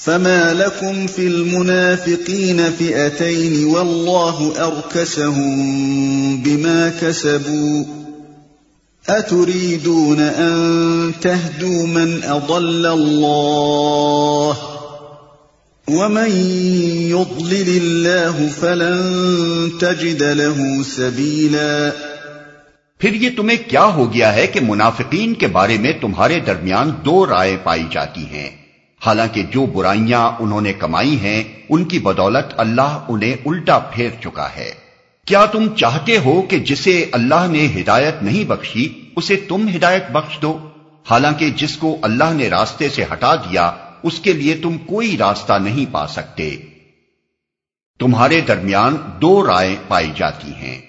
فما لكم في المنافقين فئتين والله أركسهم بما كسبوا أتريدون أن تهدوا من أضل الله ومن يضلل الله فلن تجد له سبيلا پھر یہ تمہیں کیا ہو گیا ہے کہ منافقین کے بارے میں تمہارے درمیان دو رائے پائی جاتی ہیں؟ حالانکہ جو برائیاں انہوں نے کمائی ہیں، ان کی بدولت اللہ انہیں الٹا پھیر چکا ہے۔ کیا تم چاہتے ہو کہ جسے اللہ نے ہدایت نہیں بخشی، اسے تم ہدایت بخش دو؟ حالانکہ جس کو اللہ نے راستے سے ہٹا دیا، اس کے لیے تم کوئی راستہ نہیں پا سکتے۔ تمہارے درمیان دو رائے پائی جاتی ہیں۔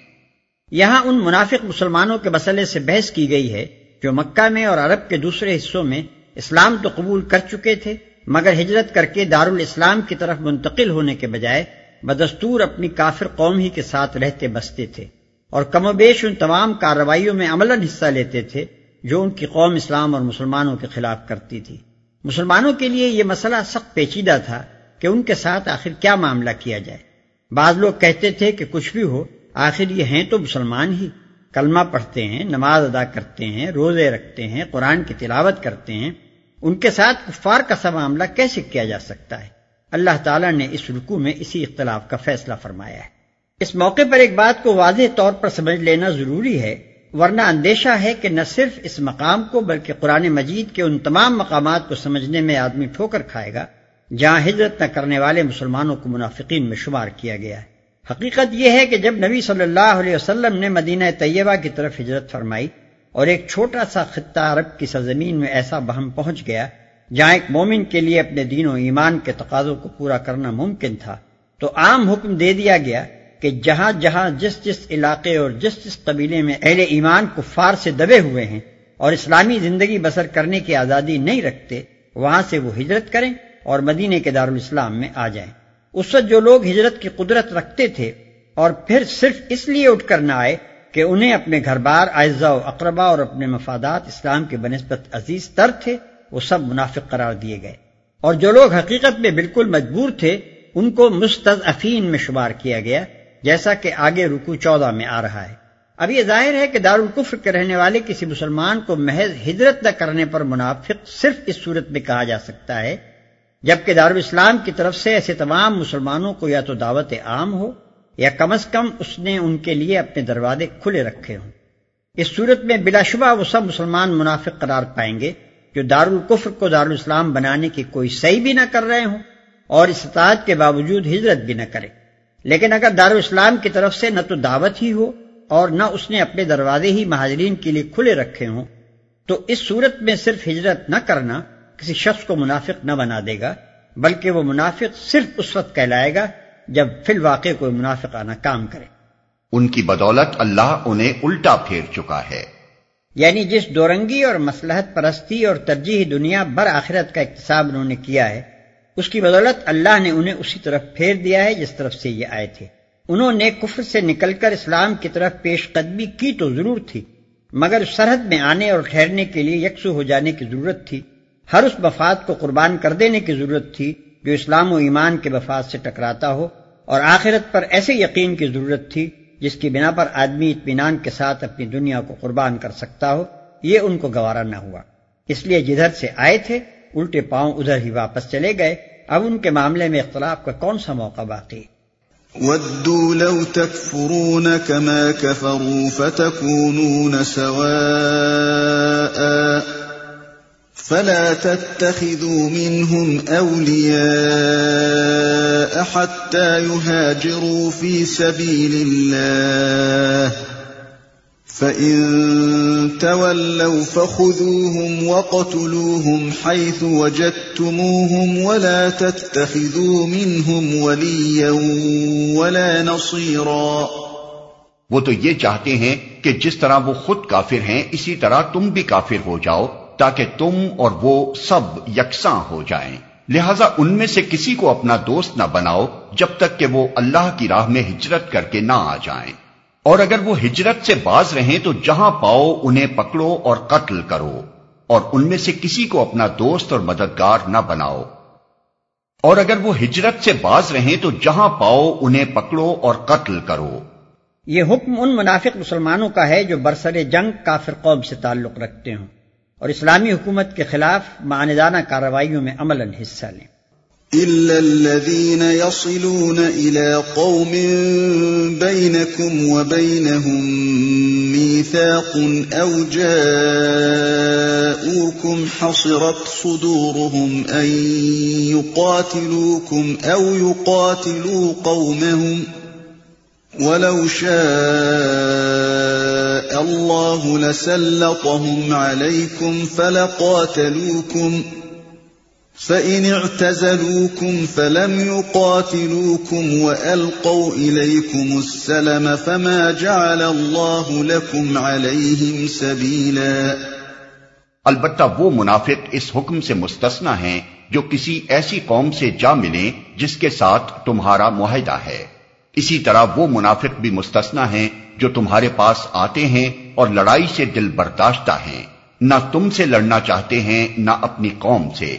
یہاں ان منافق مسلمانوں کے مسئلے سے بحث کی گئی ہے، جو مکہ میں اور عرب کے دوسرے حصوں میں اسلام تو قبول کر چکے تھے، مگر ہجرت کر کے دار الاسلام کی طرف منتقل ہونے کے بجائے بدستور اپنی کافر قوم ہی کے ساتھ رہتے بستے تھے اور کم و بیش ان تمام کارروائیوں میں عملاً حصہ لیتے تھے جو ان کی قوم اسلام اور مسلمانوں کے خلاف کرتی تھی۔ مسلمانوں کے لیے یہ مسئلہ سخت پیچیدہ تھا کہ ان کے ساتھ آخر کیا معاملہ کیا جائے۔ بعض لوگ کہتے تھے کہ کچھ بھی ہو، آخر یہ ہیں تو مسلمان ہی۔ کلمہ پڑھتے ہیں، نماز ادا کرتے ہیں، روزے رکھتے ہیں، قرآن کی تلاوت کرتے ہیں، ان کے ساتھ کفار کا سب معاملہ کیسے کیا جا سکتا ہے؟ اللہ تعالیٰ نے اس رکو میں اسی اختلاف کا فیصلہ فرمایا ہے۔ اس موقع پر ایک بات کو واضح طور پر سمجھ لینا ضروری ہے، ورنہ اندیشہ ہے کہ نہ صرف اس مقام کو بلکہ قرآن مجید کے ان تمام مقامات کو سمجھنے میں آدمی ٹھوکر کھائے گا، جہاں ہجرت نہ کرنے والے مسلمانوں کو منافقین میں شمار کیا گیا ہے۔ حقیقت یہ ہے کہ جب نبی صلی اللہ علیہ وسلم نے مدینہ طیبہ کی طرف ہجرت فرمائی اور ایک چھوٹا سا خطہ عرب کی سرزمین میں ایسا بہم پہنچ گیا جہاں ایک مومن کے لیے اپنے دین و ایمان کے تقاضوں کو پورا کرنا ممکن تھا، تو عام حکم دے دیا گیا کہ جہاں جہاں جس جس علاقے اور جس جس قبیلے میں اہل ایمان کفار سے دبے ہوئے ہیں اور اسلامی زندگی بسر کرنے کی آزادی نہیں رکھتے، وہاں سے وہ ہجرت کریں اور مدینے کے دارالاسلام میں آ جائیں۔ اس وقت جو لوگ ہجرت کی قدرت رکھتے تھے اور پھر صرف اس لیے اٹھ کر نہ آئے کہ انہیں اپنے گھر بار اعزا و اقربا اور اپنے مفادات اسلام کے بنسبت عزیز تر تھے، وہ سب منافق قرار دیے گئے۔ اور جو لوگ حقیقت میں بالکل مجبور تھے، ان کو مستضعفین میں شمار کیا گیا، جیسا کہ آگے رکو چودہ میں آ رہا ہے۔ اب یہ ظاہر ہے کہ دارالکفر کے رہنے والے کسی مسلمان کو محض ہجرت نہ کرنے پر منافق صرف اس صورت میں کہا جا سکتا ہے جبکہ دارالاسلام کی طرف سے ایسے تمام مسلمانوں کو یا تو دعوت عام ہو یا کم از کم اس نے ان کے لیے اپنے دروازے کھلے رکھے ہوں۔ اس صورت میں بلا شبہ وہ سب مسلمان منافق قرار پائیں گے جو دارالکفر کو دارالاسلام بنانے کی کوئی صحیح بھی نہ کر رہے ہوں اور اس اطاعت کے باوجود ہجرت بھی نہ کرے۔ لیکن اگر دارالاسلام کی طرف سے نہ تو دعوت ہی ہو اور نہ اس نے اپنے دروازے ہی مہاجرین کے لیے کھلے رکھے ہوں تو اس صورت میں صرف ہجرت نہ کرنا کسی شخص کو منافق نہ بنا دے گا بلکہ وہ منافق صرف اس وقت کہلائے گا جب فی الواقع کوئی منافقانہ کام کرے۔ ان کی بدولت اللہ انہیں الٹا پھیر چکا ہے۔ یعنی جس دورنگی اور مسلحت پرستی اور ترجیح دنیا بر آخرت کا اقتصاب انہوں نے کیا ہے اس کی بدولت اللہ نے انہیں اسی طرف پھیر دیا ہے جس طرف سے یہ آئے تھے۔ انہوں نے کفر سے نکل کر اسلام کی طرف پیش قدمی کی تو ضرور تھی مگر سرحد میں آنے اور ٹھہرنے کے لیے یکسو ہو جانے کی ضرورت تھی۔ ہر اس مفاد کو قربان کر دینے کی ضرورت تھی جو اسلام و ایمان کے مفاد سے ٹکراتا ہو اور آخرت پر ایسے یقین کی ضرورت تھی جس کی بنا پر آدمی اطمینان کے ساتھ اپنی دنیا کو قربان کر سکتا ہو، یہ ان کو گوارا نہ ہوا۔ اس لیے جدھر سے آئے تھے، الٹے پاؤں ادھر ہی واپس چلے گئے۔ اب ان کے معاملے میں اختلاف کا کون سا موقع باقی؟ ودوا لو تكفرون كما كفروا فتكونون سواء فلا تتخذوا منهم أولياء حتى يهاجروا في سبيل الله. فإن تولوا فخذوهم وقتلوهم حيث وجدتموهم ولا تتخذوا منهم وليا ولا نصيرا. وہ تو یہ چاہتے ہیں کہ جس طرح وہ خود کافر ہیں، اسی طرح تم بھی کافر ہو جاؤ۔ تاکہ تم اور وہ سب یکساں ہو جائیں۔ لہذا ان میں سے کسی کو اپنا دوست نہ بناؤ جب تک کہ وہ اللہ کی راہ میں ہجرت کر کے نہ آ جائیں۔ اور اگر وہ ہجرت سے باز رہیں تو جہاں پاؤ انہیں پکڑو اور قتل کرو۔ اور ان میں سے کسی کو اپنا دوست اور مددگار نہ بناؤ۔ اور اگر وہ ہجرت سے باز رہیں تو جہاں پاؤ انہیں پکڑو اور قتل کرو۔ یہ حکم ان منافق مسلمانوں کا ہے جو برسر جنگ کافر قوم سے تعلق رکھتے ہوں۔ اور اسلامی حکومت کے خلاف معاندانہ کارروائیوں میں عمل حصہ لیں۔ إلا الذين يصلون إلى قوم بينكم وبينهم ميثاق أو جاءوكم حصرت صدورهم أن يقاتلوكم أو يقاتلوا قومهم ولو شاء الله لسلطهم عليكم فلقاتلوكم ۖ فَإِنِ اعْتَزَلُوكُمْ فَلَمْ يُقَاتِلُوكُمْ وَأَلْقَوْا إِلَيْكُمُ السَّلَمَ فَمَا جَعَلَ اللَّهُ لَكُمْ عَلَيْهِمْ سَبِيلًا البتہ وہ منافق اس حکم سے مستثنا ہیں جو کسی ایسی قوم سے جا ملیں جس کے ساتھ تمہارا معاہدہ ہے۔ اسی طرح وہ منافق بھی مستثنا ہیں جو تمہارے پاس آتے ہیں اور لڑائی سے دل برداشتہ ہیں۔ نہ تم سے لڑنا چاہتے ہیں، نہ اپنی قوم سے۔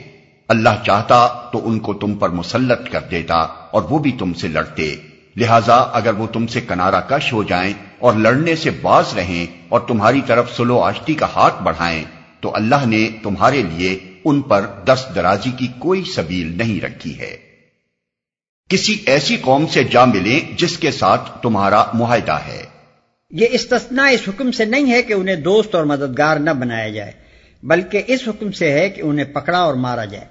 اللہ چاہتا تو ان کو تم پر مسلط کر دیتا اور وہ بھی تم سے لڑتے۔ لہذا اگر وہ تم سے کنارہ کش ہو جائیں اور لڑنے سے باز رہیں اور تمہاری طرف سلو آشتی کا ہاتھ بڑھائیں، تو اللہ نے تمہارے لیے ان پر دست درازی کی کوئی سبیل نہیں رکھی ہے۔ کسی ایسی قوم سے جا ملیں جس کے ساتھ تمہارا معاہدہ ہے۔ یہ استثناء اس حکم سے نہیں ہے کہ انہیں دوست اور مددگار نہ بنایا جائے، بلکہ اس حکم سے ہے کہ انہیں پکڑا اور مارا جائے۔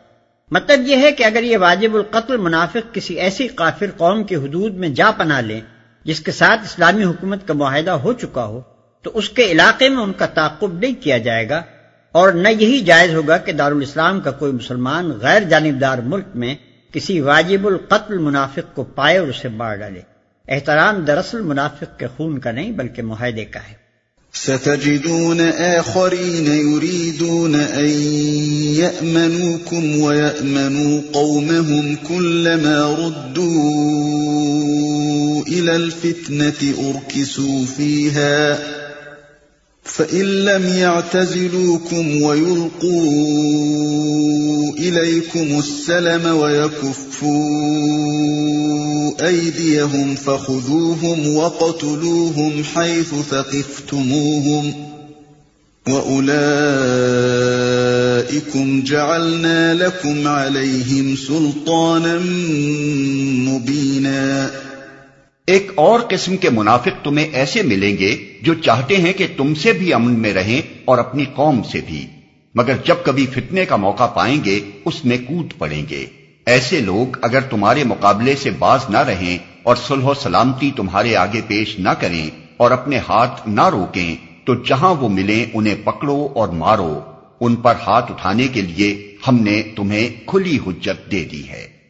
مطلب یہ ہے کہ اگر یہ واجب القتل منافق کسی ایسی کافر قوم کی حدود میں جا پنا لیں جس کے ساتھ اسلامی حکومت کا معاہدہ ہو چکا ہو، تو اس کے علاقے میں ان کا تعقب نہیں کیا جائے گا اور نہ یہی جائز ہوگا کہ دارالاسلام کا کوئی مسلمان غیر جانبدار ملک میں کسی واجب القتل منافق کو پائے اور اسے مار ڈالے۔ احترام دراصل منافق کے خون کا نہیں بلکہ معاہدے کا ہے۔ ستجدون آخرين يريدون أن يأمنوكم ويأمنوا قومهم كلما ردوا إلى الفتنة أركسوا فيها فإن لم يعتزلوكم ويلقوا إليكم السلم ويكفوا أيديهم فخذوهم وقتلوهم حيث ثقفتموهم وأولئكم جعلنا لكم عليهم سلطانا مبينا ایک اور قسم کے منافق تمہیں ایسے ملیں گے جو چاہتے ہیں کہ تم سے بھی امن میں رہیں اور اپنی قوم سے بھی۔ مگر جب کبھی فتنے کا موقع پائیں گے، اس میں کود پڑیں گے۔ ایسے لوگ اگر تمہارے مقابلے سے باز نہ رہیں اور صلح و سلامتی تمہارے آگے پیش نہ کریں اور اپنے ہاتھ نہ روکیں، تو جہاں وہ ملیں انہیں پکڑو اور مارو۔ ان پر ہاتھ اٹھانے کے لیے ہم نے تمہیں کھلی حجت دے دی ہے۔